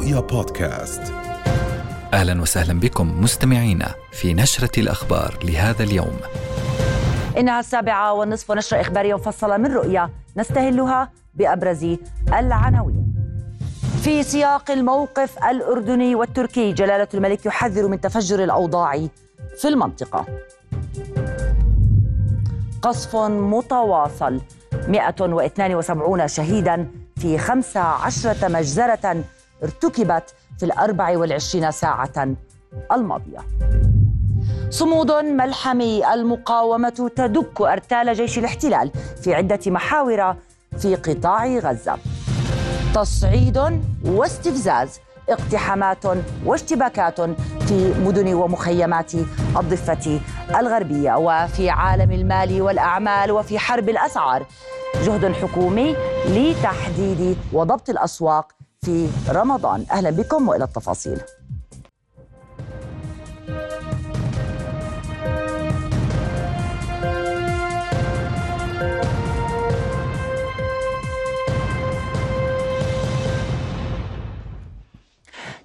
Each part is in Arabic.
رؤيا بودكاست أهلا وسهلا بكم مستمعينا في نشرة الأخبار لهذا اليوم. انها السابعة والنصف نشره اخباريه مفصله من رؤيا نستهلها بأبرز العناوين. في سياق الموقف الأردني والتركي جلالة الملك يحذر من تفجر الأوضاع في المنطقة. قصف متواصل 172 شهيدا في 15 مجزرة ارتكبت في الأربع والعشرين ساعة الماضية. صمود ملحمي المقاومة تدك أرتال جيش الاحتلال في عدة محاور في قطاع غزة. تصعيد واستفزاز اقتحامات واشتباكات في مدن ومخيمات الضفة الغربية. وفي عالم المال والأعمال وفي حرب الأسعار جهد حكومي لتحديد وضبط الأسواق في رمضان. أهلا بكم وإلى التفاصيل.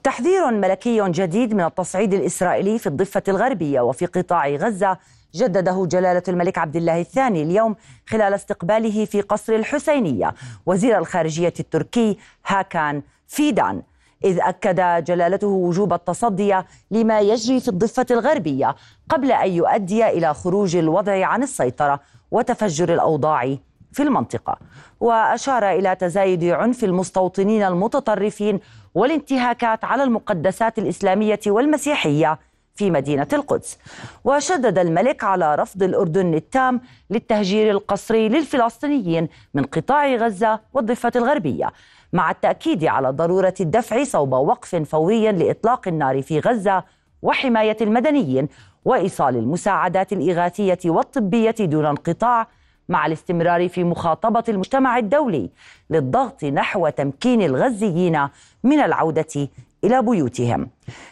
تحذير ملكي جديد من التصعيد الإسرائيلي في الضفة الغربية وفي قطاع غزة جدده جلالة الملك عبد الله الثاني اليوم خلال استقباله في قصر الحسينية. وزير الخارجية التركي هاكان فيدان. إذ أكد جلالته وجوب التصدي لما يجري في الضفة الغربية قبل أن يؤدي إلى خروج الوضع عن السيطرة وتفجر الأوضاع في المنطقة. وأشار إلى تزايد عنف المستوطنين المتطرفين والانتهاكات على المقدسات الإسلامية والمسيحية في مدينة القدس. وشدد الملك على رفض الأردن التام للتهجير القسري للفلسطينيين من قطاع غزة والضفة الغربية مع التأكيد على ضرورة الدفع صوب وقف فوري لإطلاق النار في غزة وحماية المدنيين وإيصال المساعدات الإغاثية والطبية دون انقطاع مع الاستمرار في مخاطبة المجتمع الدولي للضغط نحو تمكين الغزيين من العودة إلى بيوتهم.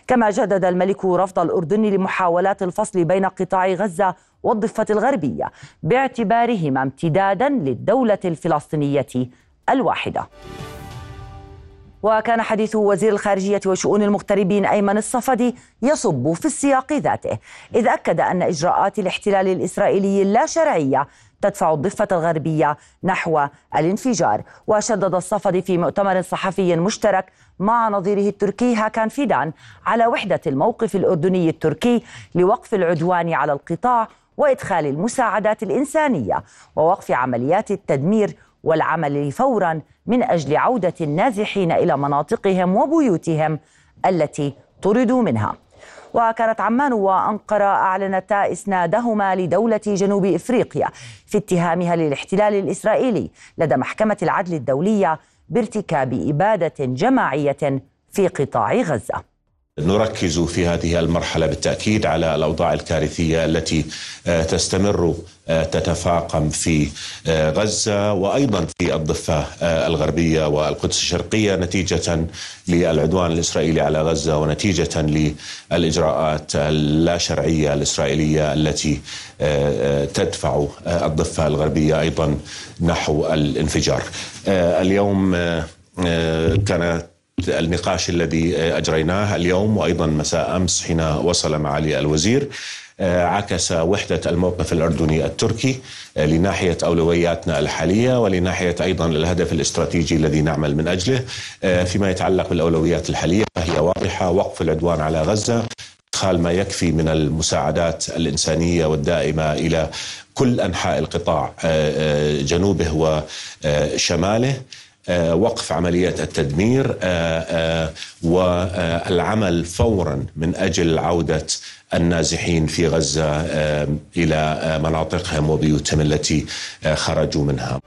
كما جدد الملك رفض الأردن لمحاولات الفصل بين قطاع غزة والضفة الغربية باعتبارهما امتدادا للدولة الفلسطينية الواحدة. وكان حديث وزير الخارجية وشؤون المغتربين أيمن الصفدي يصب في السياق ذاته إذ أكد أن إجراءات الاحتلال الإسرائيلي اللا شرعية تدفع الضفة الغربية نحو الانفجار. وشدد الصفدي في مؤتمر صحفي مشترك مع نظيره التركي هاكان فيدان على وحدة الموقف الأردني التركي لوقف العدوان على القطاع وإدخال المساعدات الإنسانية ووقف عمليات التدمير والعمل فورا من أجل عودة النازحين إلى مناطقهم وبيوتهم التي طردوا منها. وكانت عمان وأنقرة أعلنتا إسنادهما لدولة جنوب إفريقيا في اتهامها للاحتلال الإسرائيلي لدى محكمة العدل الدولية بارتكاب إبادة جماعية في قطاع غزة. نركز في هذه المرحلة بالتأكيد على الأوضاع الكارثية التي آه، تستمر آه، تتفاقم في آه، غزة وأيضا في الضفة الغربية والقدس الشرقية نتيجة للعدوان الإسرائيلي على غزة ونتيجة للإجراءات اللا شرعيه الإسرائيلية التي تدفع الضفة الغربية أيضا نحو الانفجار. اليوم كانت النقاش الذي أجريناه اليوم وأيضا مساء أمس حين وصل معالي الوزير آه، عكس وحدة الموقف الأردني التركي آه، لناحية أولوياتنا الحالية ولناحية أيضا الهدف الاستراتيجي الذي نعمل من أجله. آه، فيما يتعلق بالأولويات الحالية فهي واضحة وقف العدوان على غزة إدخال ما يكفي من المساعدات الإنسانية والدائمة إلى كل أنحاء القطاع جنوبه وشماله. وقف عمليات التدمير آه، آه، والعمل فورا من أجل عودة النازحين في غزة إلى مناطقهم وبيوتهم التي خرجوا منها.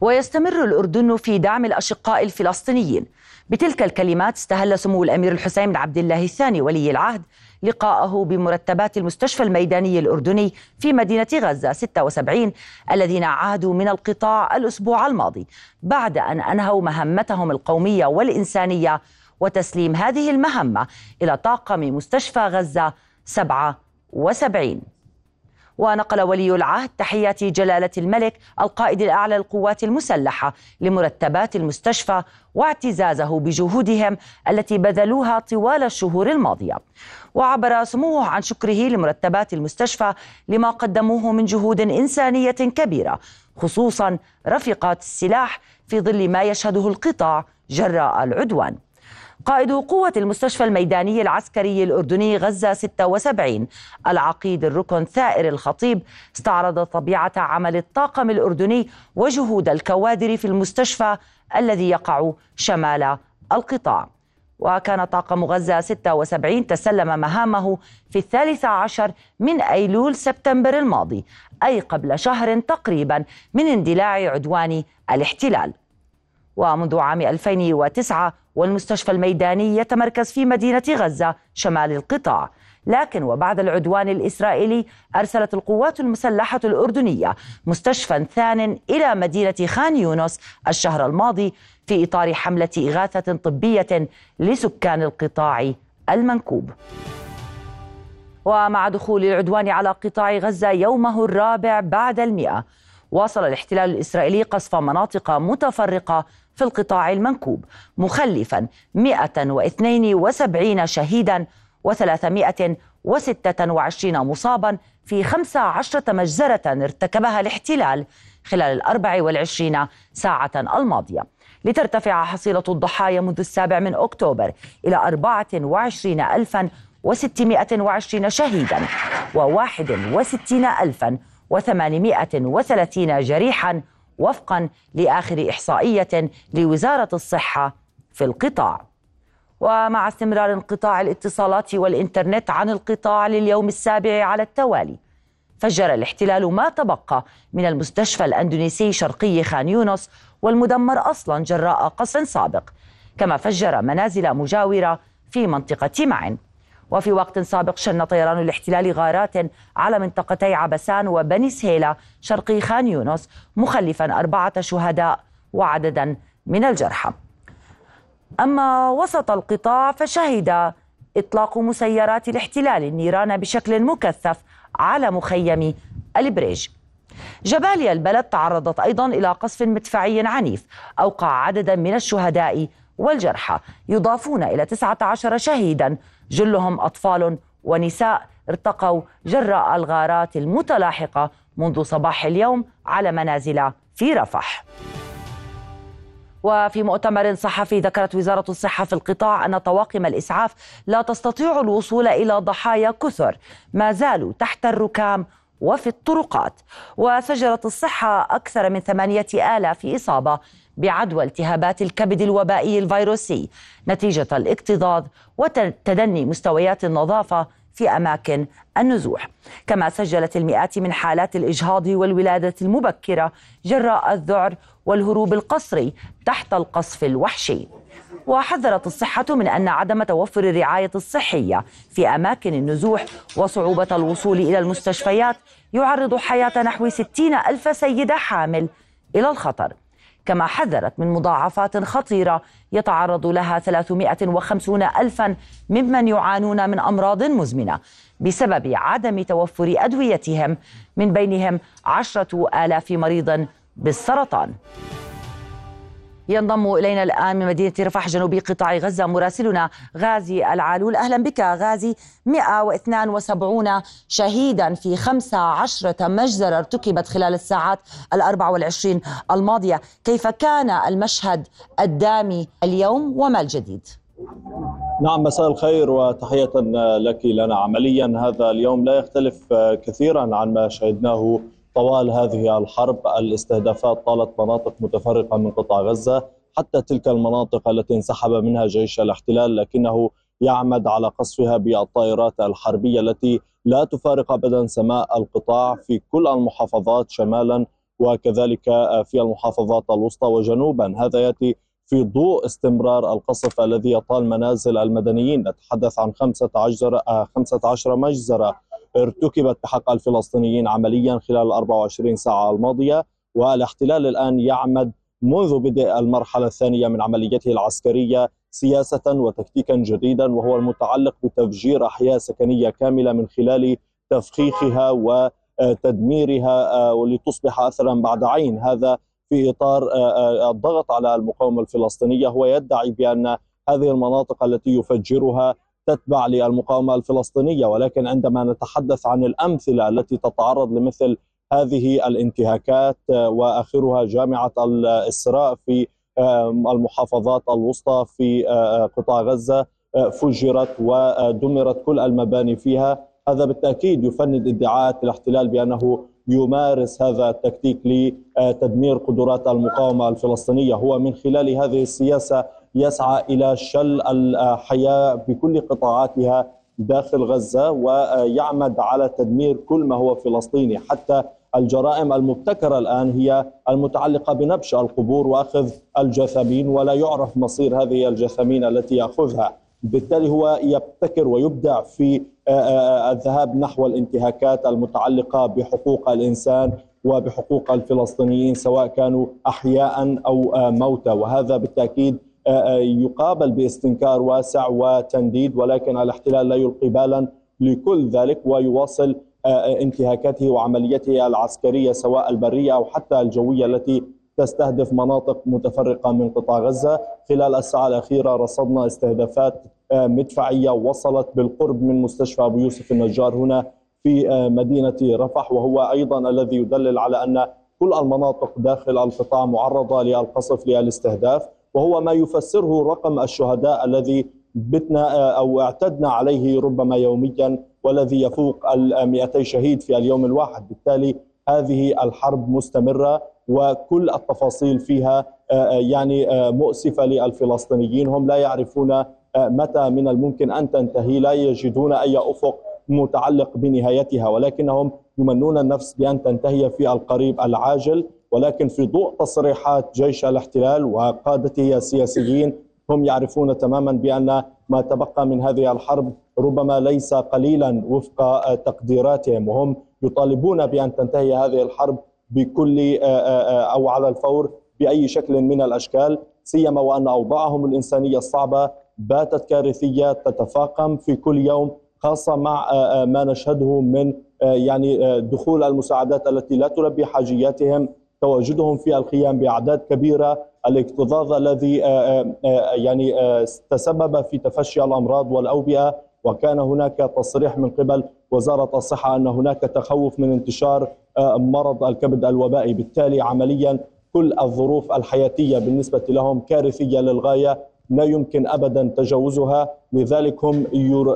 ويستمر الأردن في دعم الأشقاء الفلسطينيين. بتلك الكلمات استهل سمو الأمير الحسين بن عبد الله الثاني ولي العهد لقاءه بمرتبات المستشفى الميداني الأردني في مدينة غزة 76 الذين عادوا من القطاع الأسبوع الماضي بعد أن أنهوا مهمتهم القومية والإنسانية وتسليم هذه المهمة إلى طاقم مستشفى غزة 77 ونقل ولي العهد تحيات جلالة الملك القائد الأعلى للقوات المسلحة لمرتبات المستشفى واعتزازه بجهودهم التي بذلوها طوال الشهور الماضية. وعبر سموه عن شكره لمرتبات المستشفى لما قدموه من جهود إنسانية كبيرة خصوصا رفقات السلاح في ظل ما يشهده القطاع جراء العدوان. قائد قوة المستشفى الميداني العسكري الأردني غزة 76 العقيد الركن ثائر الخطيب. استعرض طبيعة عمل الطاقم الأردني وجهود الكوادر في المستشفى الذي يقع شمال القطاع. وكان طاقم غزة 76 تسلم مهامه في الثالث عشر من أيلول سبتمبر الماضي أي قبل شهر تقريبا من اندلاع عدوان الاحتلال. ومنذ عام 2009 والمستشفى الميداني يتمركز في مدينة غزة شمال القطاع. لكن وبعد العدوان الإسرائيلي أرسلت القوات المسلحة الأردنية مستشفى ثان إلى مدينة خان يونس الشهر الماضي في إطار حملة إغاثة طبية لسكان القطاع المنكوب. ومع دخول العدوان على قطاع غزة يومه الرابع بعد المئة واصل الاحتلال الإسرائيلي قصف مناطق متفرقة في القطاع المنكوب مخلفا 172 شهيدا و326 مصابا في 15 مجزرة ارتكبها الاحتلال خلال الأربع والعشرين ساعة الماضية. لترتفع حصيلة الضحايا منذ السابع من أكتوبر إلى 24620 شهيدا و61830 جريحا وفقا لآخر إحصائية لوزارة الصحة في القطاع. ومع استمرار انقطاع الاتصالات والإنترنت عن القطاع لليوم السابع على التوالي فجر الاحتلال ما تبقى من المستشفى الأندونيسي شرقي خان يونس والمدمر أصلا جراء قصف سابق كما فجر منازل مجاورة في منطقة معن وفي وقت سابق شن طيران الاحتلال غارات على منطقتي عبسان وبني سهيلة شرقي خان يونس مخلفا أربعة شهداء وعددا من الجرحى. أما وسط القطاع فشهد إطلاق مسيرات الاحتلال النيران بشكل مكثف على مخيم البريج. جباليا البلد تعرضت أيضا إلى قصف مدفعي عنيف أوقع عددا من الشهداء والجرحى يضافون إلى 19 شهيدا جلهم أطفال ونساء ارتقوا جراء الغارات المتلاحقة منذ صباح اليوم على منازل في رفح. وفي مؤتمر صحفي ذكرت وزارة الصحة في القطاع أن طواقم الإسعاف لا تستطيع الوصول إلى ضحايا كثر ما زالوا تحت الركام وفي الطرقات. وسجلت الصحة أكثر من ثمانية آلاف إصابة بعدوى التهابات الكبد الوبائي الفيروسي. نتيجة الاكتظاظ وتدني مستويات النظافة في أماكن النزوح. كما سجلت المئات من حالات الإجهاض والولادة المبكرة جراء الذعر والهروب القسري تحت القصف الوحشي. وحذرت الصحة من أن عدم توفر الرعاية الصحية في أماكن النزوح وصعوبة الوصول إلى المستشفيات يعرض حياة نحو 60 ألف سيدة حامل إلى الخطر. كما حذرت من مضاعفات خطيرة يتعرض لها 350 ألفا ممن يعانون من أمراض مزمنة بسبب عدم توفر أدويتهم من بينهم عشرة آلاف مريض بالسرطان. ينضم إلينا الآن من مدينة رفح جنوبي قطاع غزة مراسلنا غازي العالول. أهلا بك غازي. 172 شهيدا في 15 مجزرة ارتكبت خلال الساعات الأربع والعشرين الماضية. كيف كان المشهد الدامي اليوم وما الجديد؟ نعم مساء الخير وتحية لك لنا عمليا. هذا اليوم لا يختلف كثيرا عن ما شهدناه طوال هذه الحرب الاستهدافات طالت مناطق متفرقة من قطاع غزة حتى تلك المناطق التي انسحب منها جيش الاحتلال لكنه يعمد على قصفها بالطائرات الحربية التي لا تفارق أبدا سماء القطاع في كل المحافظات شمالا وكذلك في المحافظات الوسطى وجنوبا. هذا يأتي في ضوء استمرار القصف الذي يطال منازل المدنيين. نتحدث عن 15 15 مجزرة. ارتكبت بحق الفلسطينيين عمليا خلال ال 24 ساعة الماضية والاحتلال الآن يعمد منذ بدء المرحلة الثانية من عمليته العسكرية سياسة وتكتيكا جديدا وهو المتعلق بتفجير أحياء سكنية كاملة من خلال تفخيخها و تدميرها ولتصبح اثرا بعد عين. هذا في إطار الضغط على المقاومة الفلسطينية هو يدعي بأن هذه المناطق التي يفجرها تتبع للمقاومة الفلسطينية ولكن عندما نتحدث عن الأمثلة التي تتعرض لمثل هذه الانتهاكات وآخرها جامعة الإسراء في المحافظات الوسطى في قطاع غزة فجرت ودمرت كل المباني فيها هذا بالتأكيد يفند ادعاءات الاحتلال بأنه يمارس هذا التكتيك لتدمير قدرات المقاومة الفلسطينية. هو من خلال هذه السياسة يسعى إلى شل الحياة بكل قطاعاتها داخل غزة ويعمد على تدمير كل ما هو فلسطيني. حتى الجرائم المبتكرة الآن هي المتعلقة بنبش القبور وأخذ الجثامين ولا يعرف مصير هذه الجثامين التي يأخذها. بالتالي هو يبتكر ويبدع في الذهاب نحو الانتهاكات المتعلقة بحقوق الإنسان وبحقوق الفلسطينيين سواء كانوا أحياء أو موتى. وهذا بالتأكيد يقابل باستنكار واسع وتنديد ولكن الاحتلال لا يلقي بالا لكل ذلك ويواصل انتهاكاته وعمليته العسكرية سواء البرية أو حتى الجوية التي تستهدف مناطق متفرقة من قطاع غزة. خلال الساعة الأخيرة رصدنا استهدافات مدفعية وصلت بالقرب من مستشفى أبو يوسف النجار هنا في مدينة رفح وهو أيضا الذي يدلل على أن كل المناطق داخل القطاع معرضة للقصف للاستهداف. وهو ما يفسره رقم الشهداء الذي بتنا أو اعتدنا عليه ربما يوميا والذي يفوق ال 200 شهيد في اليوم الواحد. بالتالي هذه الحرب مستمرة وكل التفاصيل فيها يعني مؤسفة للفلسطينيين. هم لا يعرفون متى من الممكن أن تنتهي لا يجدون أي أفق متعلق بنهايتها ولكنهم يمنون النفس بأن تنتهي في القريب العاجل. ولكن في ضوء تصريحات جيش الاحتلال وقادته السياسيين هم يعرفون تماما بأن ما تبقى من هذه الحرب ربما ليس قليلا وفق تقديراتهم وهم يطالبون بأن تنتهي هذه الحرب بكل أو على الفور بأي شكل من الأشكال سيما وأن أوضاعهم الإنسانية الصعبة باتت كارثية تتفاقم في كل يوم خاصة مع ما نشهده من يعني دخول المساعدات التي لا تلبي حاجياتهم تواجدهم في الخيام بأعداد كبيرة. الاكتظاظ الذي يعني تسبب في تفشي الأمراض والأوبئة. وكان هناك تصريح من قبل وزارة الصحة أن هناك تخوف من انتشار مرض الكبد الوبائي. بالتالي عمليا كل الظروف الحياتية بالنسبة لهم كارثية للغاية لا يمكن ابدا تجاوزها. لذلك هم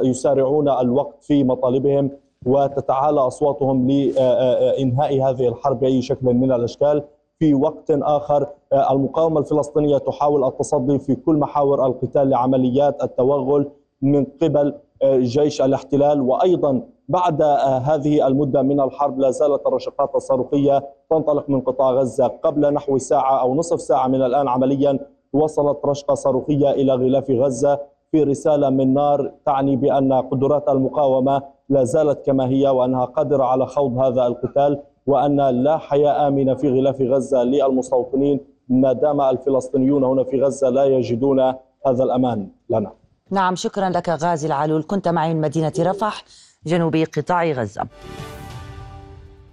يسارعون الوقت في مطالبهم. وتتعالى أصواتهم لإنهاء هذه الحرب بأي شكل من الأشكال. في وقت آخر المقاومة الفلسطينية تحاول التصدي في كل محاور القتال لعمليات التوغل من قبل جيش الاحتلال. وأيضا بعد هذه المدة من الحرب لا زالت الرشقات الصاروخية تنطلق من قطاع غزة. قبل نحو ساعة أو نصف ساعة من الآن عمليا وصلت رشقة صاروخية إلى غلاف غزة في رسالة من نار تعني بأن قدرات المقاومة لا زالت كما هي وأنها قادرة على خوض هذا القتال وأن لا حياه آمنة في غلاف غزة للمستوطنين ما دام الفلسطينيون هنا في غزة لا يجدون هذا الأمان لنا. نعم شكرا لك غازي العلول كنت معي من مدينة رفح جنوب قطاع غزة.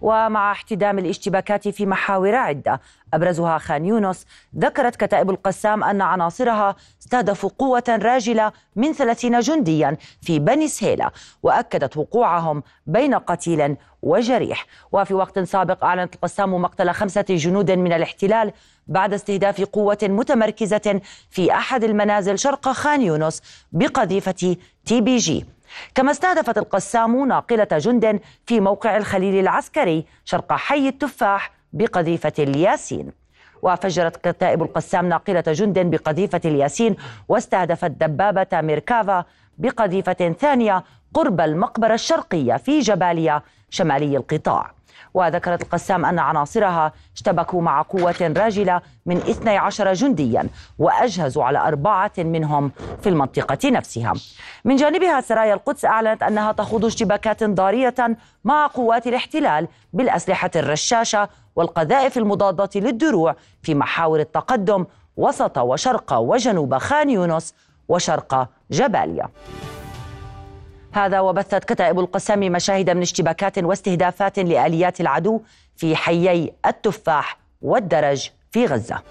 ومع احتدام الاشتباكات في محاور عدة. أبرزها خان يونس ذكرت كتائب القسام أن عناصرها استهدفوا قوة راجلة من ثلاثين جنديا في بني سهيلة وأكدت وقوعهم بين قتيل وجريح. وفي وقت سابق أعلنت القسام مقتل خمسة جنود من الاحتلال بعد استهداف قوة متمركزة في أحد المنازل شرق خان يونس بقذيفة تي بي جي. كما استهدفت القسام ناقلة جند في موقع الخليل العسكري شرق حي التفاح بقذيفة الياسين. وفجرت كتائب القسام ناقلة جند بقذيفة الياسين واستهدفت دبابة ميركافا بقذيفة ثانية قرب المقبرة الشرقية في جباليا شمالي القطاع. وذكرت القسام أن عناصرها اشتبكوا مع قوة راجلة من 12 جنديا وأجهزوا على أربعة منهم في المنطقة نفسها. من جانبها سرايا القدس أعلنت أنها تخوض اشتباكات ضارية مع قوات الاحتلال بالأسلحة الرشاشة والقذائف المضادة للدروع في محاور التقدم وسط وشرق وجنوب خان يونس وشرق جباليا. هذا وبثت كتائب القسام مشاهد من اشتباكات واستهدافات لآليات العدو في حيي التفاح والدرج في غزة.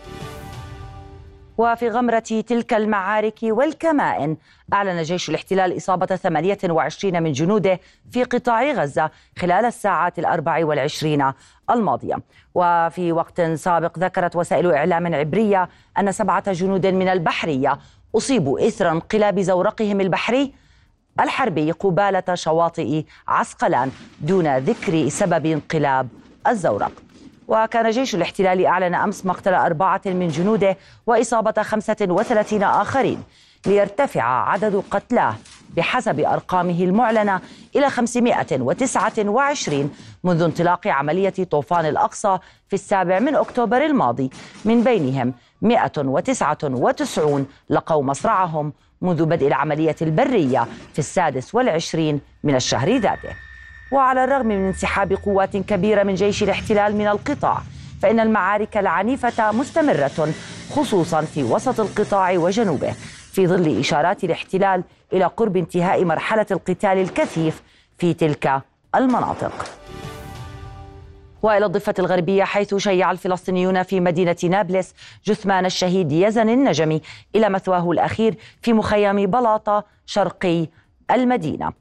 وفي غمرة تلك المعارك والكمائن أعلن جيش الاحتلال إصابة 28 من جنوده في قطاع غزة خلال الساعات الأربع والعشرين الماضية. وفي وقت سابق ذكرت وسائل إعلام عبرية أن سبعة جنود من البحرية أصيبوا إثر انقلاب زورقهم البحري الحربي قبالة شواطئ عسقلان دون ذكر سبب انقلاب الزورق. وكان جيش الاحتلال أعلن أمس مقتل أربعة من جنوده وإصابة 35 آخرين ليرتفع عدد قتلاه بحسب أرقامه المعلنة إلى 529 منذ انطلاق عملية طوفان الأقصى في السابع من أكتوبر الماضي. من بينهم 199 لقوا مصرعهم منذ بدء العملية البرية في السادس والعشرين من الشهر ذاته. وعلى الرغم من انسحاب قوات كبيرة من جيش الاحتلال من القطاع فإن المعارك العنيفة مستمرة خصوصا في وسط القطاع وجنوبه في ظل إشارات الاحتلال إلى قرب انتهاء مرحلة القتال الكثيف في تلك المناطق. وإلى الضفة الغربية حيث شيع الفلسطينيون في مدينة نابلس جثمان الشهيد يزن النجمي إلى مثواه الأخير في مخيم بلاطة شرقي المدينة.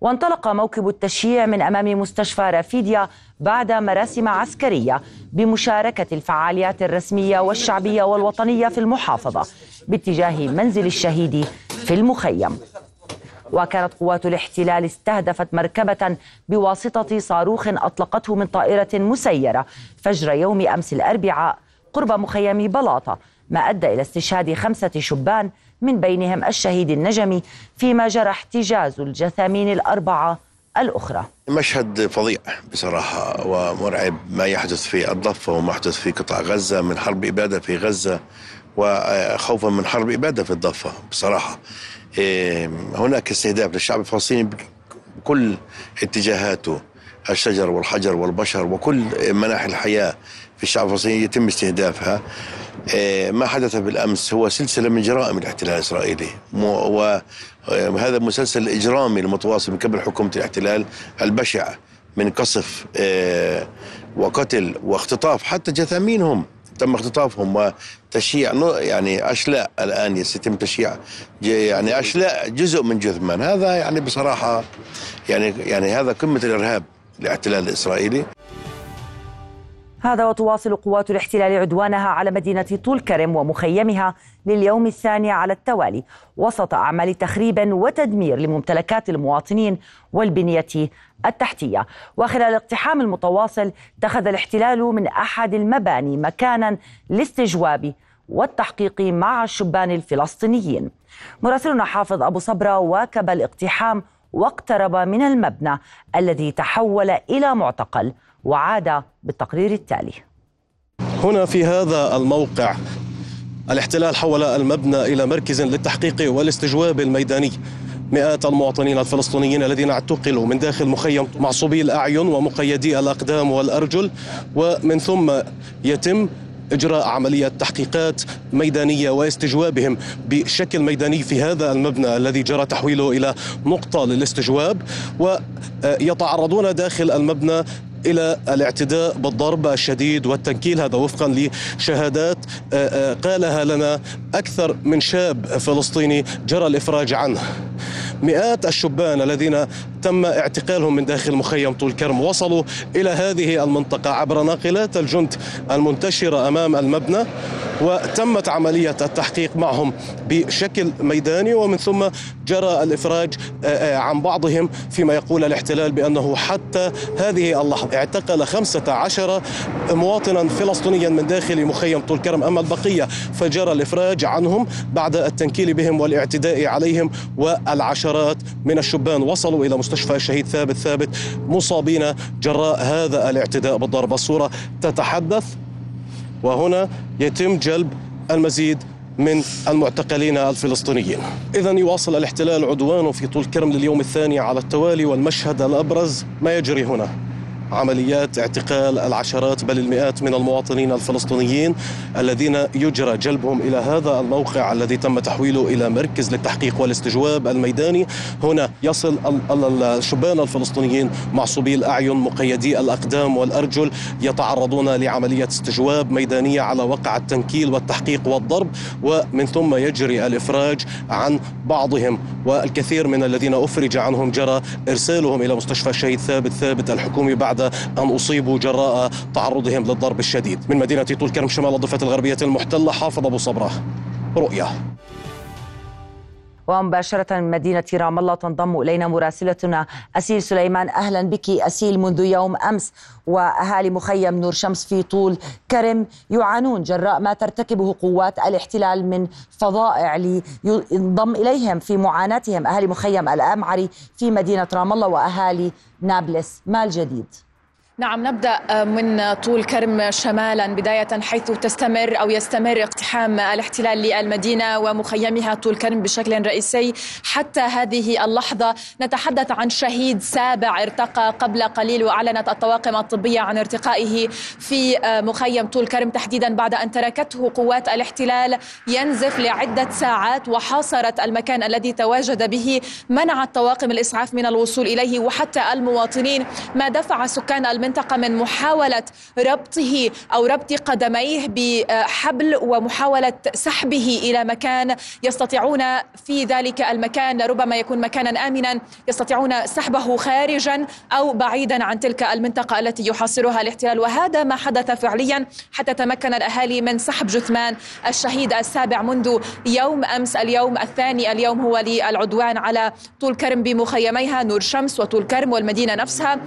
وانطلق موكب التشييع من أمام مستشفى رافيديا بعد مراسم عسكرية بمشاركة الفعاليات الرسمية والشعبية والوطنية في المحافظة باتجاه منزل الشهيد في المخيم. وكانت قوات الاحتلال استهدفت مركبة بواسطة صاروخ أطلقته من طائرة مسيرة فجر يوم أمس الأربعاء قرب مخيم بلاطة ما أدى إلى استشهاد خمسة شبان من بينهم الشهيد النجمي فيما جرى احتجاز الجثامين الأربعة الأخرى. مشهد فظيع بصراحة ومرعب ما يحدث في الضفة وما يحدث في قطاع غزة من حرب إبادة في غزة وخوفا من حرب إبادة في الضفة بصراحة. هناك استهداف للشعب الفلسطيني بكل اتجاهاته. الشجر والحجر والبشر وكل مناحي الحياة في الشعب الفلسطيني يتم استهدافها. إيه، ما حدث بالأمس هو سلسلة من جرائم الاحتلال الإسرائيلي. وهذا مسلسل إجرامي المتواصل من قبل حكومة الاحتلال البشع من قصف إيه، وقتل واختطاف حتى جثامينهم. تم اختطافهم وتشييع. يعني أشلاء الآن يتم تشييع يعني أشلاء جزء من جثمان. هذا يعني بصراحة يعني يعني هذا قمة الإرهاب الاحتلال الإسرائيلي. هذا وتواصل قوات الاحتلال عدوانها على مدينة طول كرم ومخيمها لليوم الثاني على التوالي وسط أعمال تخريب وتدمير لممتلكات المواطنين والبنية التحتية. وخلال الاقتحام المتواصل اتخذ الاحتلال من أحد المباني مكانا لاستجواب والتحقيق مع الشبان الفلسطينيين. مراسلنا حافظ أبو صبرة واكب الاقتحام واقترب من المبنى الذي تحول إلى معتقل. وعاد بالتقرير التالي. هنا في هذا الموقع الاحتلال حول المبنى إلى مركز للتحقيق والاستجواب الميداني. مئات المواطنين الفلسطينيين الذين اعتقلوا من داخل مخيم معصوبي الأعين ومقيدي الأقدام والأرجل ومن ثم يتم إجراء عملية تحقيقات ميدانية واستجوابهم بشكل ميداني في هذا المبنى الذي جرى تحويله إلى نقطة للاستجواب. ويتعرضون داخل المبنى إلى الاعتداء بالضرب الشديد والتنكيل هذا وفقا لشهادات آه، آه، قالها لنا أكثر من شاب فلسطيني جرى الإفراج عنه. مئات الشبان الذين تم اعتقالهم من داخل مخيم طول كرم وصلوا إلى هذه المنطقة عبر ناقلات الجند المنتشرة أمام المبنى وتمت عملية التحقيق معهم بشكل ميداني ومن ثم جرى الإفراج عن بعضهم فيما يقول الاحتلال بأنه حتى هذه اللحظة اعتقل 15 مواطنا فلسطينيا من داخل مخيم طول كرم. أما البقية فجرى الإفراج عنهم بعد التنكيل بهم والاعتداء عليهم والعشرات من الشبان. وصلوا إلى مستشفى الشهيد ثابت ثابت مصابين جراء هذا الاعتداء بالضرب الصورة تتحدث وهنا يتم جلب المزيد من المعتقلين الفلسطينيين. إذا يواصل الاحتلال عدوانه في طول كرم لليوم الثاني على التوالي والمشهد الأبرز ما يجري هنا. عمليات اعتقال العشرات بل المئات من المواطنين الفلسطينيين الذين يجرى جلبهم إلى هذا الموقع الذي تم تحويله إلى مركز للتحقيق والاستجواب الميداني. هنا يصل الشبان الفلسطينيين معصوبي الأعين مقيدي الأقدام والأرجل يتعرضون لعملية استجواب ميدانية على وقع التنكيل والتحقيق والضرب ومن ثم يجري الإفراج عن بعضهم. والكثير من الذين أفرج عنهم جرى إرسالهم إلى مستشفى الشهيد ثابت ثابت الحكومي بعد أن أصيبوا جراء تعرضهم للضرب الشديد. من مدينة طول كرم شمال الضفة الغربية المحتلة حافظ أبو صبرة. رؤيا. ومباشرة من مدينة رام الله تنضم إلينا مراسلتنا أسيل سليمان. أهلا بك أسيل منذ يوم أمس. وأهالي مخيم نور شمس في طول كرم يعانون جراء ما ترتكبه قوات الاحتلال من فظائع لينضم إليهم في معاناتهم. أهالي مخيم الأمعري في مدينة رام الله وأهالي نابلس. ما الجديد؟ نعم نبدأ آه، من طول كرم شمالا بداية حيث تستمر أو يستمر اقتحام الاحتلال للمدينة ومخيمها طول كرم بشكل رئيسي. حتى هذه اللحظة نتحدث عن شهيد سابع ارتقى قبل قليل وأعلنت الطواقم الطبية عن ارتقائه في آه، مخيم طول كرم تحديدا بعد أن تركته قوات الاحتلال. ينزف لعدة ساعات وحاصرت المكان الذي تواجد به منعت طواقم الإسعاف من الوصول إليه وحتى المواطنين. ما دفع سكان المنطقة من محاولة ربطه أو ربط قدميه بحبل ومحاولة سحبه إلى مكان يستطيعون في ذلك المكان لربما يكون مكانا آمنا يستطيعون سحبه خارجا أو بعيدا عن تلك المنطقة التي يحاصرها الاحتلال. وهذا ما حدث فعليا حتى تمكن الأهالي من سحب جثمان الشهيد السابع منذ يوم أمس. اليوم الثاني اليوم هو للعدوان على طول كرم بمخيميها نور شمس وطول كرم والمدينة نفسها.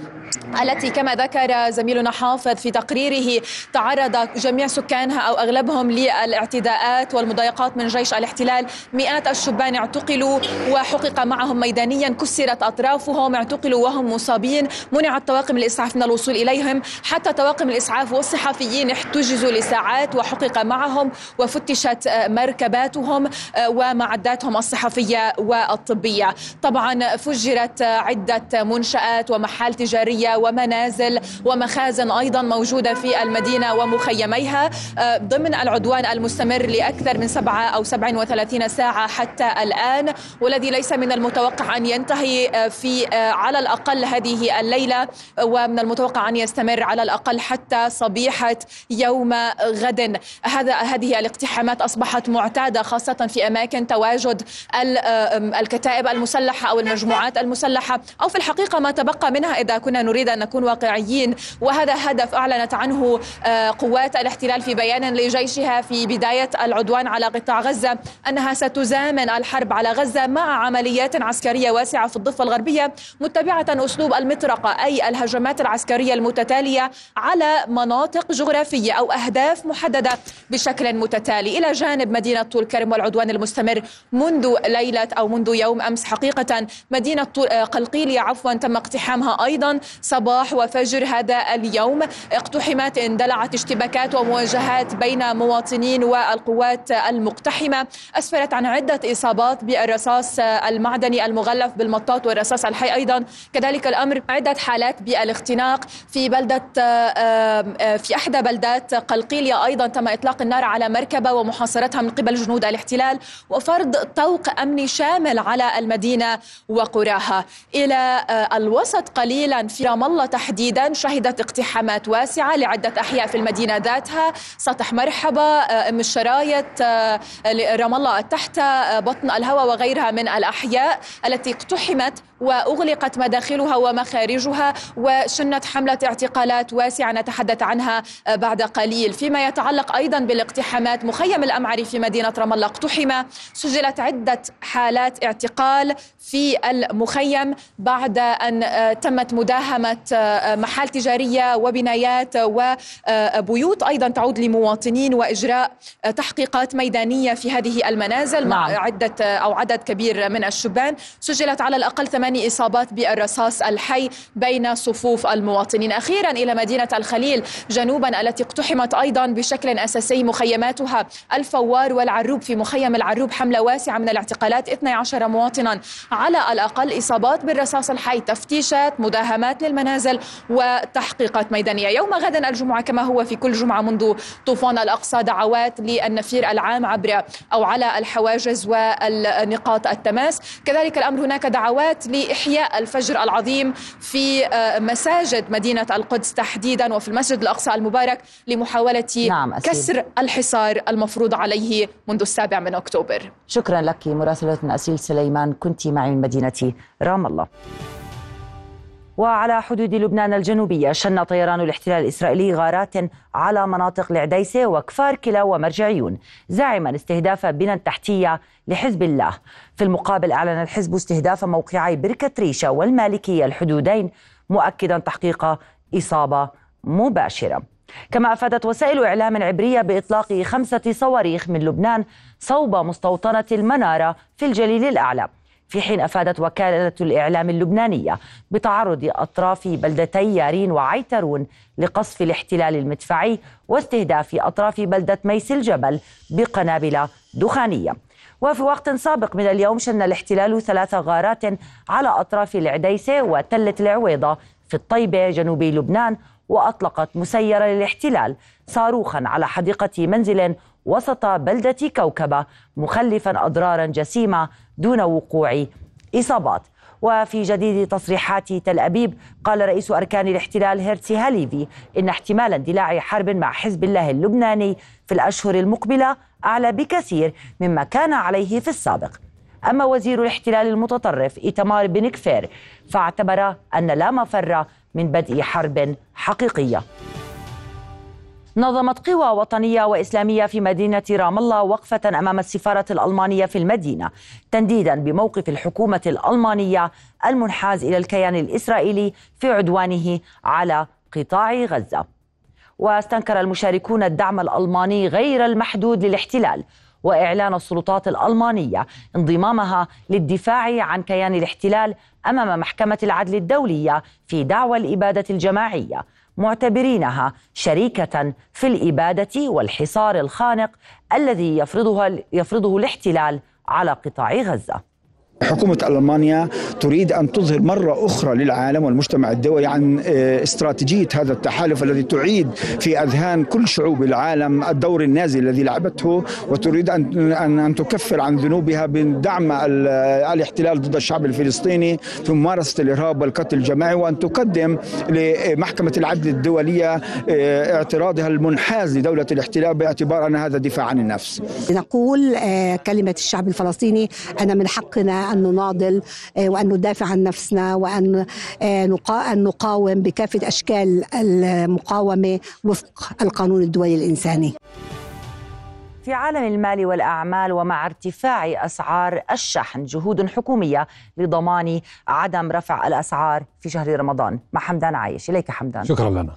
التي كما ذكر زميلنا حافظ في تقريره تعرض جميع سكانها أو أغلبهم للاعتداءات والمضايقات من جيش الاحتلال، مئات الشبان اعتقلوا وحقق معهم ميدانيا كسرت أطرافهم، اعتقلوا وهم مصابين، منعت طواقم الإسعاف من الوصول إليهم، حتى طواقم الإسعاف والصحفيين احتجزوا لساعات وحقق معهم وفتشت مركباتهم ومعداتهم الصحفية والطبية. طبعا فجرت عدة منشآت ومحال تجارية ومنازل ومخازن أيضا موجودة في المدينة ومخيميها. آه، ضمن العدوان المستمر لأكثر من سبعة أو 37 ساعة حتى الآن والذي ليس من المتوقع أن ينتهي آه، في آه، على الأقل هذه الليلة ومن المتوقع أن يستمر على الأقل حتى صبيحة يوم غد. هذا هذه الاقتحامات أصبحت معتادة خاصة في أماكن تواجد الكتائب المسلحة أو المجموعات المسلحة أو في الحقيقة ما تبقى منها إذا كنا نريد أن نكون واقعيين. وهذا هدف أعلنت عنه آه، قوات الاحتلال في بيان لجيشها في بداية العدوان على قطاع غزة أنها ستزامن الحرب على غزة مع عمليات عسكرية واسعة في الضفة الغربية متبعة أسلوب المطرقة أي الهجمات العسكرية المتتالية على مناطق جغرافية أو أهداف محددة بشكل متتالي. إلى جانب مدينة طول كرم والعدوان المستمر منذ ليلة أو منذ يوم أمس حقيقة مدينة آه، قلقيلية عفوا تم اقتحامها أيضا. صباح وفجر هذا اليوم. اقتحمت اندلعت اشتباكات ومواجهات بين مواطنين والقوات المقتحمة. أسفرت عن عدة إصابات بالرصاص المعدني المغلف بالمطاط والرصاص الحي أيضا. كذلك الأمر عدة حالات بالاختناق في بلدة في إحدى بلدات قلقيلية أيضا تم إطلاق النار على مركبة ومحاصرتها من قبل جنود الاحتلال وفرض طوق أمني شامل على المدينة وقراها. إلى الوسط قليلا في رام الله تحديدا شهدت اقتحامات واسعة لعدة أحياء في المدينة ذاتها. سطح مرحبا آه، أم الشرايط آه، رام الله التحت آه، بطن الهوى وغيرها من الأحياء التي اقتحمت وأغلقت مداخلها ومخارجها وشنت حملة اعتقالات واسعة نتحدث عنها بعد قليل. فيما يتعلق أيضا بالاقتحامات مخيم الأمعري في مدينة رام الله اقتحم. سجلت عدة حالات اعتقال في المخيم بعد أن تمت مداهمة محال تجارية وبنايات وبيوت. أيضا تعود لمواطنين وإجراء تحقيقات ميدانية في هذه المنازل مع نعم. عده أو عدد كبير من الشبان. سجلت على الأقل ثماني إصابات بالرصاص الحي بين صفوف المواطنين. أخيرا إلى مدينة الخليل جنوبا التي اقتحمت أيضا بشكل أساسي مخيماتها الفوار والعروب في مخيم العروب حملة واسعة من الاعتقالات. 12 مواطنا على الأقل إصابات بالرصاص الحي تفتيشات مداهمات للمنازل وتحقيقات ميدانية. يوم غد الجمعة كما هو في كل جمعة منذ طوفان الأقصى دعوات للنفير العام عبر أو على الحواجز والنقاط التماس. كذلك الأمر هناك دعوات لإحياء الفجر العظيم في آه، مساجد مدينة القدس تحديدا وفي المسجد الأقصى المبارك لمحاولة نعم كسر الحصار المفروض عليه منذ السابع من أكتوبر. شكرا لك مراسلة أسيل سليمان كنت معي من مدينة رام الله. وعلى حدود لبنان الجنوبية شن طيران الاحتلال الإسرائيلي غارات على مناطق العديسة وكفار كلا ومرجعيون زاعما استهداف بنى تحتية لحزب الله. في المقابل أعلن الحزب استهداف موقعي بركة ريشة والمالكية الحدودين مؤكدا تحقيق إصابة مباشرة. كما أفادت وسائل إعلام عبرية بإطلاق خمسة صواريخ من لبنان صوب مستوطنة المنارة في الجليل الأعلى. في حين أفادت وكالة الإعلام اللبنانية بتعرض أطراف بلدتي يارين وعيترون لقصف الاحتلال المدفعي واستهداف أطراف بلدة ميس الجبل بقنابل دخانية. وفي وقت سابق من اليوم شن الاحتلال ثلاث غارات على أطراف العديسة وتلة العويضة في الطيبة جنوب لبنان وأطلقت مسيرة للاحتلال صاروخا على حديقة منزل وسط بلدة كوكبة مخلفا أضرارا جسيمة دون وقوع إصابات. وفي جديد تصريحات تل أبيب قال رئيس أركان الاحتلال هيرتسي هاليفي إن احتمال اندلاع حرب مع حزب الله اللبناني في الأشهر المقبلة أعلى بكثير مما كان عليه في السابق. أما وزير الاحتلال المتطرف إيتمار بن كفير فاعتبر أن لا مفر من بدء حرب حقيقية. نظمت قوى وطنية وإسلامية في مدينة رام الله وقفة أمام السفارة الألمانية في المدينة تنديدا بموقف الحكومة الألمانية المنحاز إلى الكيان الإسرائيلي في عدوانه على قطاع غزة. واستنكر المشاركون الدعم الألماني غير المحدود للاحتلال وإعلان السلطات الألمانية انضمامها للدفاع عن كيان الاحتلال أمام محكمة العدل الدولية في دعوى الإبادة الجماعية معتبرينها شريكة في الإبادة والحصار الخانق الذي يفرضها يفرضه الاحتلال على قطاع غزة. حكومة ألمانيا تريد أن تظهر مرة أخرى للعالم والمجتمع الدولي عن آه، استراتيجية هذا التحالف الذي تعيد في أذهان كل شعوب العالم الدور النازي الذي لعبته وتريد أن أن تكفر عن ذنوبها بدعم الاحتلال ضد الشعب الفلسطيني في ممارسة الإرهاب والقتل الجماعي وأن تقدم لمحكمة العدل الدولية آه، اعتراضها المنحاز لدولة الاحتلال باعتبار أن هذا دفاع عن النفس. نقول آه، كلمة الشعب الفلسطيني أن من حقنا أن نناضل آه، وأن ندافع عن نفسنا وأن آه، نقاوم بكافة أشكال المقاومة وفق القانون الدولي الإنساني. في عالم المال والأعمال ومع ارتفاع أسعار الشحن جهود حكومية لضمان عدم رفع الأسعار في شهر رمضان. مع حمدان عايش. إليك حمدان. شكرا لنا.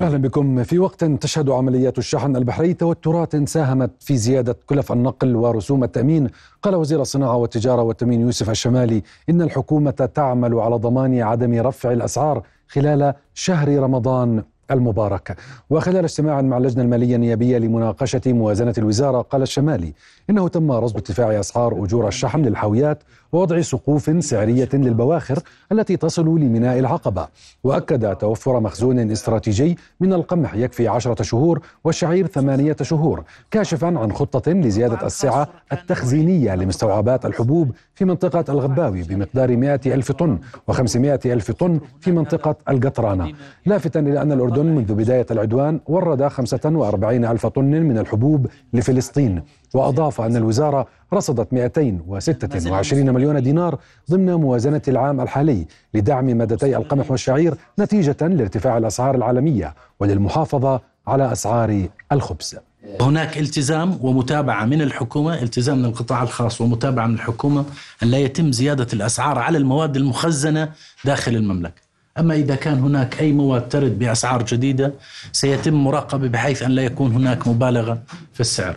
أهلا بكم. في وقت تشهد عمليات الشحن البحري توترات ساهمت في زيادة كلف النقل ورسوم التأمين. قال وزير الصناعة والتجارة والتأمين يوسف الشمالي إن الحكومة تعمل على ضمان عدم رفع الأسعار خلال شهر رمضان المبارك. وخلال اجتماع مع اللجنة المالية النيابية لمناقشة موازنة الوزارة قال الشمالي إنه تم رصد ارتفاع أسعار أجور الشحن للحاويات ووضع سقوف سعرية للبواخر التي تصل لميناء العقبة. وأكد توفر مخزون استراتيجي من القمح يكفي عشرة شهور والشعير ثمانية شهور كاشفا عن خطة لزيادة السعة التخزينية لمستوعبات الحبوب في منطقة الغباوي بمقدار 100 ألف طن و500 ألف طن في منطقة القطرانة. لافتا إلى أن الأردن منذ بداية العدوان ورد 45 ألف طن من الحبوب لفلسطين. وأضاف أن الوزارة رصدت 226 مليون دينار ضمن موازنة العام الحالي لدعم مادتي القمح والشعير نتيجة لارتفاع الأسعار العالمية وللمحافظة على أسعار الخبز. هناك التزام ومتابعة من الحكومة التزام من القطاع الخاص ومتابعة من الحكومة أن لا يتم زيادة الأسعار على المواد المخزنة داخل المملكة. أما إذا كان هناك أي مواد ترد بأسعار جديدة سيتم مراقبة بحيث أن لا يكون هناك مبالغة في السعر.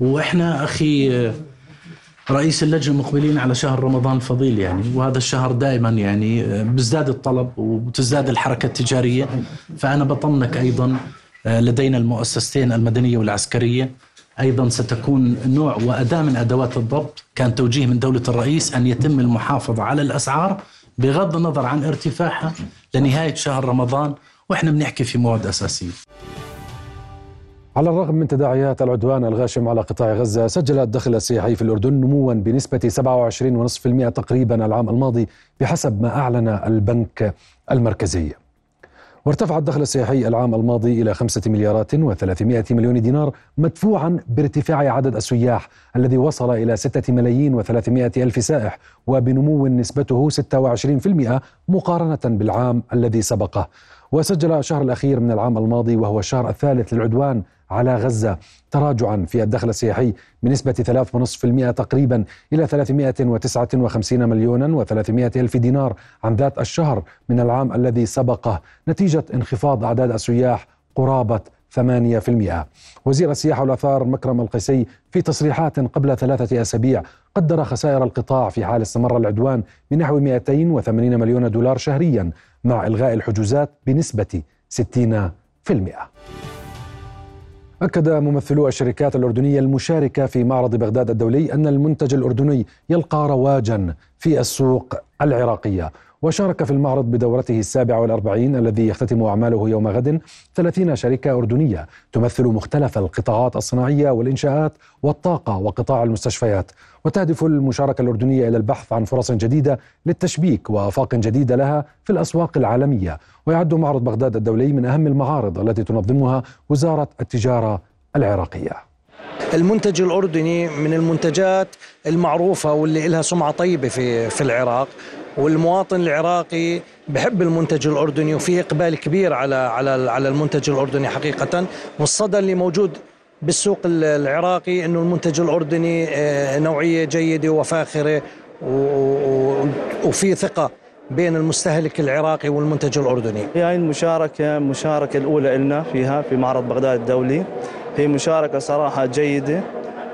وإحنا أخي رئيس اللجنة مقبلين على شهر رمضان الفضيل يعني وهذا الشهر دائما يعني بيزداد الطلب وتزداد الحركة التجارية. فأنا بطمنك أيضا لدينا المؤسستين المدنية والعسكرية. أيضا ستكون نوع وأداة من أدوات الضبط. كان توجيه من دولة الرئيس أن يتم المحافظة على الأسعار بغض النظر عن ارتفاعها لنهاية شهر رمضان وإحنا بنحكي في مواد اساسيه على الرغم من تداعيات العدوان الغاشم على قطاع غزة سجل الدخل السياحي في الأردن نموا بنسبة 27.5% تقريبا العام الماضي بحسب ما أعلن البنك المركزي. وارتفع الدخل السياحي العام الماضي إلى خمسة مليارات وثلاثمائة مليون دينار مدفوعا بارتفاع عدد السياح الذي وصل إلى ستة ملايين وثلاثمائة ألف سائح وبنمو نسبته 26% مقارنة بالعام الذي سبقه. وسجل الشهر الأخير من العام الماضي وهو الشهر الثالث للعدوان على غزة تراجعا في الدخل السياحي بنسبة 3.5% تقريبا إلى 359 مليونا و300 ألف دينار عن ذات الشهر من العام الذي سبقه نتيجة انخفاض أعداد السياح قرابة 8% وزير السياحة والآثار مكرم القيسي في تصريحات قبل ثلاثة أسابيع قدر خسائر القطاع في حال استمر العدوان بنحو 280 مليون دولار شهريا. مع إلغاء الحجوزات بنسبة 60%. أكد ممثلو الشركات الأردنية المشاركة في معرض بغداد الدولي أن المنتج الأردني يلقى رواجا في السوق العراقية وشارك في المعرض بدورته السابعة والأربعين الذي يختتم أعماله يوم غد 30 شركة أردنية تمثل مختلف القطاعات الصناعية والإنشاءات والطاقة وقطاع المستشفيات. وتهدف المشاركة الأردنية إلى البحث عن فرص جديدة للتشبيك وآفاق جديدة لها في الأسواق العالمية. ويعد معرض بغداد الدولي من أهم المعارض التي تنظمها وزارة التجارة العراقية. المنتج الأردني من المنتجات المعروفة واللي لها سمعة طيبة في, في العراق. والمواطن العراقي بحب المنتج الأردني وفي إقبال كبير على على على المنتج الأردني حقيقة والصدى اللي موجود بالسوق العراقي إنه المنتج الأردني آه، نوعية جيدة وفاخرة وفي ثقة بين المستهلك العراقي والمنتج الأردني. هي المشاركة المشاركه الأولى لنا فيها في معرض بغداد الدولي. هي مشاركة صراحة جيدة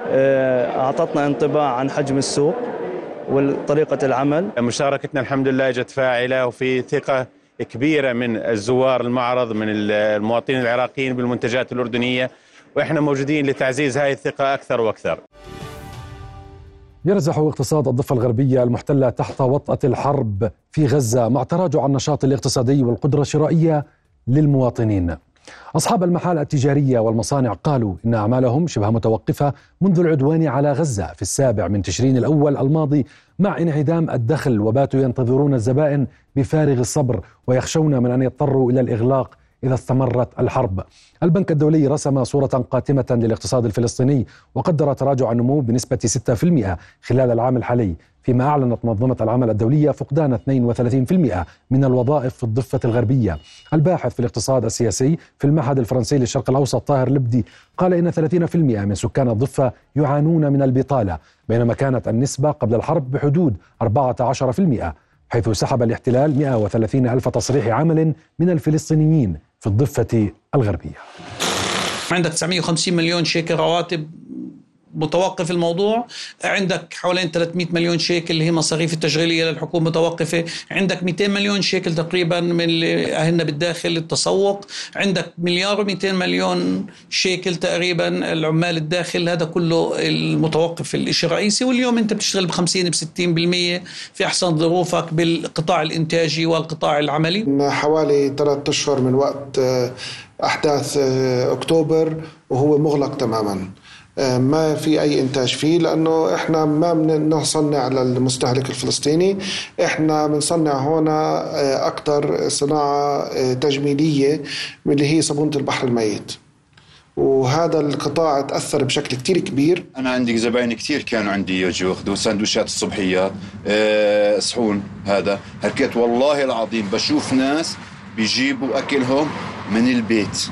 آه، أعطتنا انطباع عن حجم السوق وطريقة العمل. مشاركتنا الحمد لله جت فاعلة وفي ثقة كبيرة من الزوار المعرض من المواطنين العراقيين بالمنتجات الأردنية. وإحنا موجودين لتعزيز هذه الثقة أكثر وأكثر. يرزح اقتصاد الضفة الغربية المحتلة تحت وطأة الحرب في غزة مع تراجع النشاط الاقتصادي والقدرة الشرائية للمواطنين. أصحاب المحال التجارية والمصانع قالوا إن أعمالهم شبه متوقفة منذ العدوان على غزة في السابع من تشرين الأول الماضي مع انعدام الدخل وباتوا ينتظرون الزبائن بفارغ الصبر ويخشون من أن يضطروا إلى الإغلاق إذا استمرت الحرب. البنك الدولي رسم صورة قاتمة للاقتصاد الفلسطيني وقدر تراجع النمو بنسبة 6% خلال العام الحالي فيما أعلنت منظمة العمل الدولية فقدان 32% من الوظائف في الضفة الغربية. الباحث في الاقتصاد السياسي في المعهد الفرنسي للشرق الأوسط طاهر لبدي قال إن 30% من سكان الضفة يعانون من البطالة بينما كانت النسبة قبل الحرب بحدود 14% حيث سحب الاحتلال 130 ألف تصريح عمل من الفلسطينيين. في الضفة الغربية. عندك 950 مليون شيكل رواتب متوقف الموضوع. عندك حوالين 300 مليون شيكل اللي هي مصاريف التشغيلية للحكومة متوقفة. عندك 200 مليون شيكل تقريبا من اللي أهلنا بالداخل التسوق. عندك مليار و200 مليون شيكل تقريبا العمال الداخل. هذا كله المتوقف الشيء الرئيسي. واليوم أنت بتشتغل ب 50 ب 60% في أحسن ظروفك بالقطاع الإنتاجي والقطاع العملي. حوالي ثلاث أشهر من وقت آه، أحداث آه، أكتوبر وهو مغلق تماما. ما في أي إنتاج فيه لأنه إحنا ما بنصنع للمستهلك الفلسطيني. إحنا بنصنع هنا آه، أكثر صناعة آه، تجميلية اللي هي صابونة البحر الميت. وهذا القطاع تأثر بشكل كتير كبير. أنا عندي زباين كتير كانوا عندي يجوا ياخذوا سندويشات الصبحيات صحون هذا. حكيت والله العظيم بشوف ناس بيجيبوا أكلهم من البيت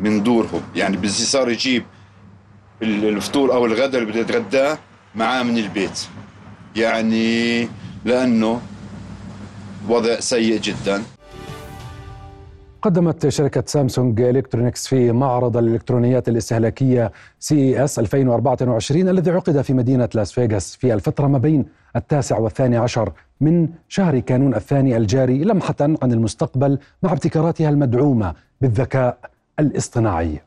من دورهم. يعني بس صار يجيب الفطور أو الغداء اللي بده يتغداه معاه من البيت. يعني لأنه وضع سيء جدا. قدمت شركة سامسونج إلكترونيكس في معرض الإلكترونيات الاستهلاكية CES 2024 الذي عقد في مدينة لاس فيغاس في الفترة ما بين التاسع والثاني عشر من شهر كانون الثاني الجاري لمحة عن المستقبل مع ابتكاراتها المدعومة بالذكاء الاصطناعي.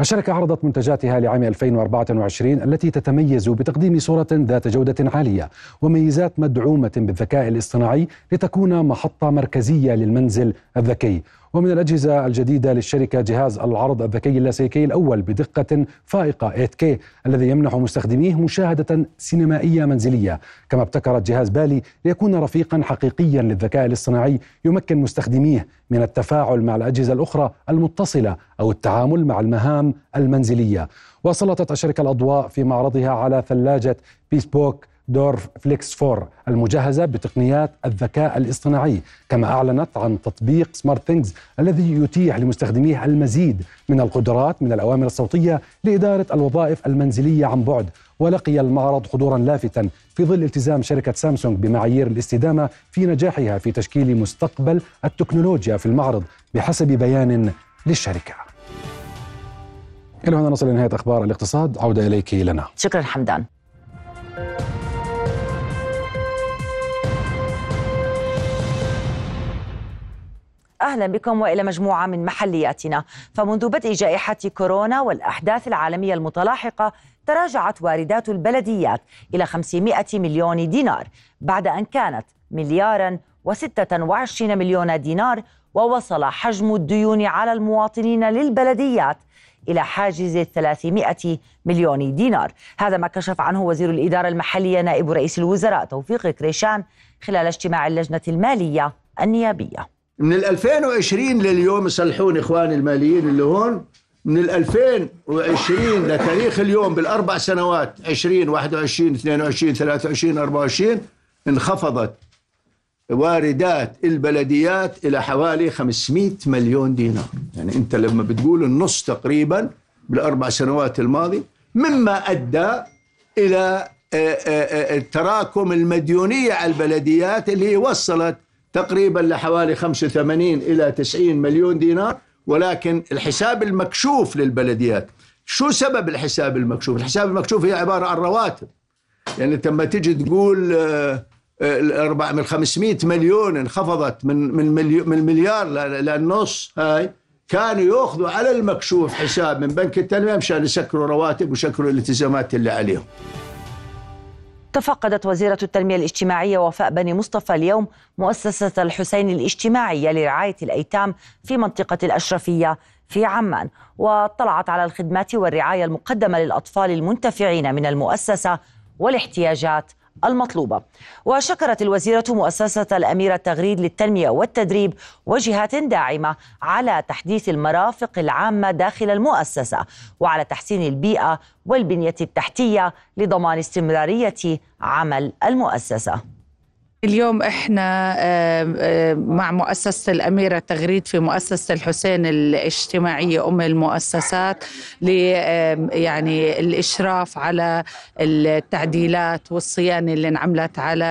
الشركة عرضت منتجاتها لعام 2024 التي تتميز بتقديم صورة ذات جودة عالية وميزات مدعومة بالذكاء الاصطناعي لتكون محطة مركزية للمنزل الذكي. ومن الأجهزة الجديدة للشركة جهاز العرض الذكي اللاسلكي الأول بدقة فائقة 8K الذي يمنح مستخدميه مشاهدة سينمائية منزلية. كما ابتكرت جهاز بالي ليكون رفيقا حقيقيا للذكاء الاصطناعي يمكن مستخدميه من التفاعل مع الأجهزة الأخرى المتصلة أو التعامل مع المهام المنزلية. وسلطت الشركة الأضواء في معرضها على ثلاجة Bespoke Door Flex 4 المجهزة بتقنيات الذكاء الاصطناعي كما أعلنت عن تطبيق SmartThings الذي يتيح لمستخدميه المزيد من القدرات من الأوامر الصوتية لإدارة الوظائف المنزلية عن بعد. ولقي المعرض حضورا لافتا في ظل التزام شركة سامسونج بمعايير الاستدامة في نجاحها في تشكيل مستقبل التكنولوجيا في المعرض بحسب بيان للشركة. إلى هنا نصل لنهاية أخبار الاقتصاد عودة إليك لنا. شكرا حمدان. أهلا بكم وإلى مجموعة من محلياتنا. فمنذ بدء جائحة كورونا والأحداث العالمية المتلاحقة تراجعت واردات البلديات إلى 500 مليون دينار بعد أن كانت مليارا و26 مليون دينار ووصل حجم الديون على المواطنين للبلديات إلى حاجز 300 مليون دينار. هذا ما كشف عنه وزير الإدارة المحلية نائب رئيس الوزراء توفيق كريشان خلال اجتماع اللجنة المالية النيابية. من ال 2020 لليوم يصلحون إخواني الماليين اللي هون من ال 2020 لتاريخ اليوم بالأربع سنوات 20 21 22 23 24 انخفضت واردات البلديات إلى حوالي 500 مليون دينار، يعني أنت لما بتقول النص تقريبا بالأربع سنوات الماضيه مما أدى إلى تراكم المديونية على البلديات اللي وصلت تقريبا لحوالي 85 إلى 90 مليون دينار ولكن الحساب المكشوف للبلديات. شو سبب الحساب المكشوف؟ الحساب المكشوف هي عبارة عن رواتب. يعني أنت لما تيجي تقول الأربع من 500 مليون انخفضت من من من مليار للنص هاي كانوا يأخذوا على المكشوف حساب من بنك التنمية مشان يسكروا رواتب ويسكروا الالتزامات اللي عليهم. تفقدت وزيرة التنمية الاجتماعية وفاء بني مصطفى اليوم مؤسسة الحسين الاجتماعية لرعاية الأيتام في منطقة الأشرفية في عمان. واطلعت على الخدمات والرعاية المقدمة للأطفال المنتفعين من المؤسسة والاحتياجات المطلوبة. وشكرت الوزيرة مؤسسة الأميرة تغريد للتنمية والتدريب وجهات داعمة على تحديث المرافق العامة داخل المؤسسة وعلى تحسين البيئة والبنية التحتية لضمان استمرارية عمل المؤسسة. اليوم إحنا مع مؤسسة الأميرة تغريد في مؤسسة الحسين الاجتماعية أم المؤسسات يعني الإشراف على التعديلات والصيانة اللي انعملت على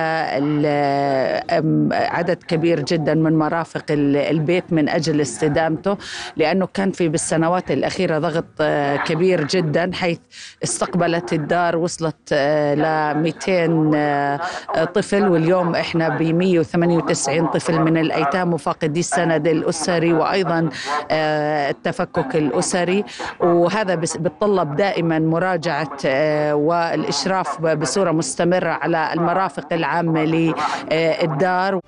عدد كبير جدا من مرافق البيت من أجل استدامته لأنه كان في بالسنوات الأخيرة ضغط كبير جدا حيث استقبلت الدار وصلت ل 200 طفل واليوم إحنا ب 198 طفل من الأيتام وفاقدي السند الأسري وأيضا التفكك الأسري. وهذا بتطلب دائما مراجعة والإشراف بصورة مستمرة على المرافق العامة للدار.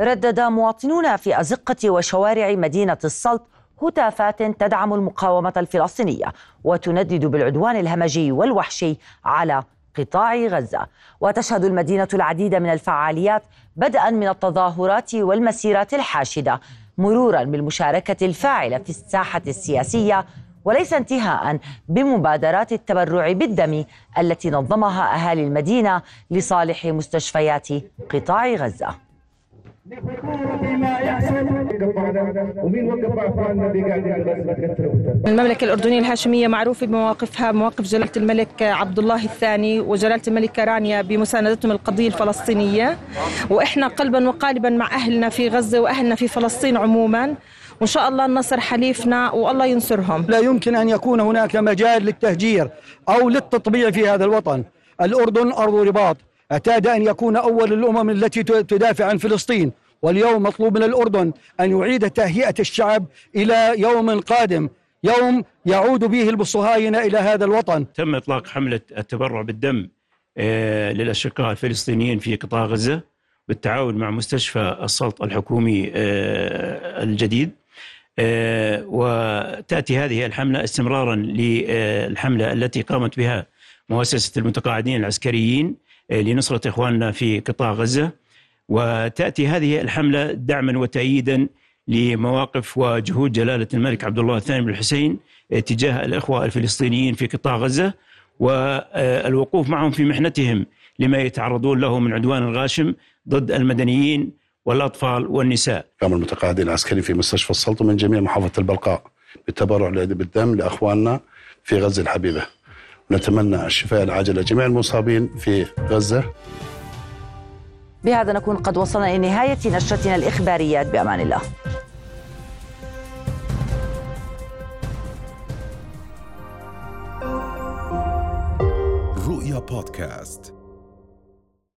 ردد مواطنون في أزقة وشوارع مدينة السلط هتافات تدعم المقاومة الفلسطينية وتندد بالعدوان الهمجي والوحشي على قطاع غزة. وتشهد المدينة العديد من الفعاليات بدءا من التظاهرات والمسيرات الحاشدة مرورا بالمشاركة الفاعلة في الساحة السياسية وليس انتهاء بمبادرات التبرع بالدم التي نظمها أهالي المدينة لصالح مستشفيات قطاع غزة. المملكة الأردنية الهاشمية معروفة بمواقفها مواقف جلالة الملك عبد الله الثاني وجلالة الملكة رانيا بمساندتهم القضية الفلسطينية. وإحنا قلبا وقالبا مع أهلنا في غزة وأهلنا في فلسطين عموما. وإن شاء الله النصر حليفنا والله ينصرهم. لا يمكن أن يكون هناك مجال للتهجير أو للتطبيع في هذا الوطن. الأردن أرض رباط. اعتاد أن يكون أول الأمم التي تدافع عن فلسطين واليوم مطلوب من الأردن أن يعيد تهيئة الشعب إلى يوم قادم يوم يعود به الصهاينة إلى هذا الوطن. تم إطلاق حملة التبرع بالدم آه، للأشقاء الفلسطينيين في قطاع غزة بالتعاون مع مستشفى السلط الحكومي آه، الجديد. آه، وتأتي هذه الحملة استمرارا للحملة التي قامت بها مؤسسة المتقاعدين العسكريين لنصرة إخواننا في قطاع غزة. وتأتي هذه الحملة دعما وتأييدا لمواقف وجهود جلالة الملك عبد الله الثاني بن الحسين تجاه الإخوة الفلسطينيين في قطاع غزة. والوقوف معهم في محنتهم لما يتعرضون له من عدوان الغاشم ضد المدنيين والأطفال والنساء. قام المتقاعدين العسكري في مستشفى السلطة من جميع محافظة البلقاء بالتبرع بالدم لأخواننا في غزة الحبيبة. نتمنى الشفاء العاجل لجميع المصابين في غزة. بهذا نكون قد وصلنا إلى نهاية نشرتنا الإخباريات بأمان الله. رؤيا بودكاست.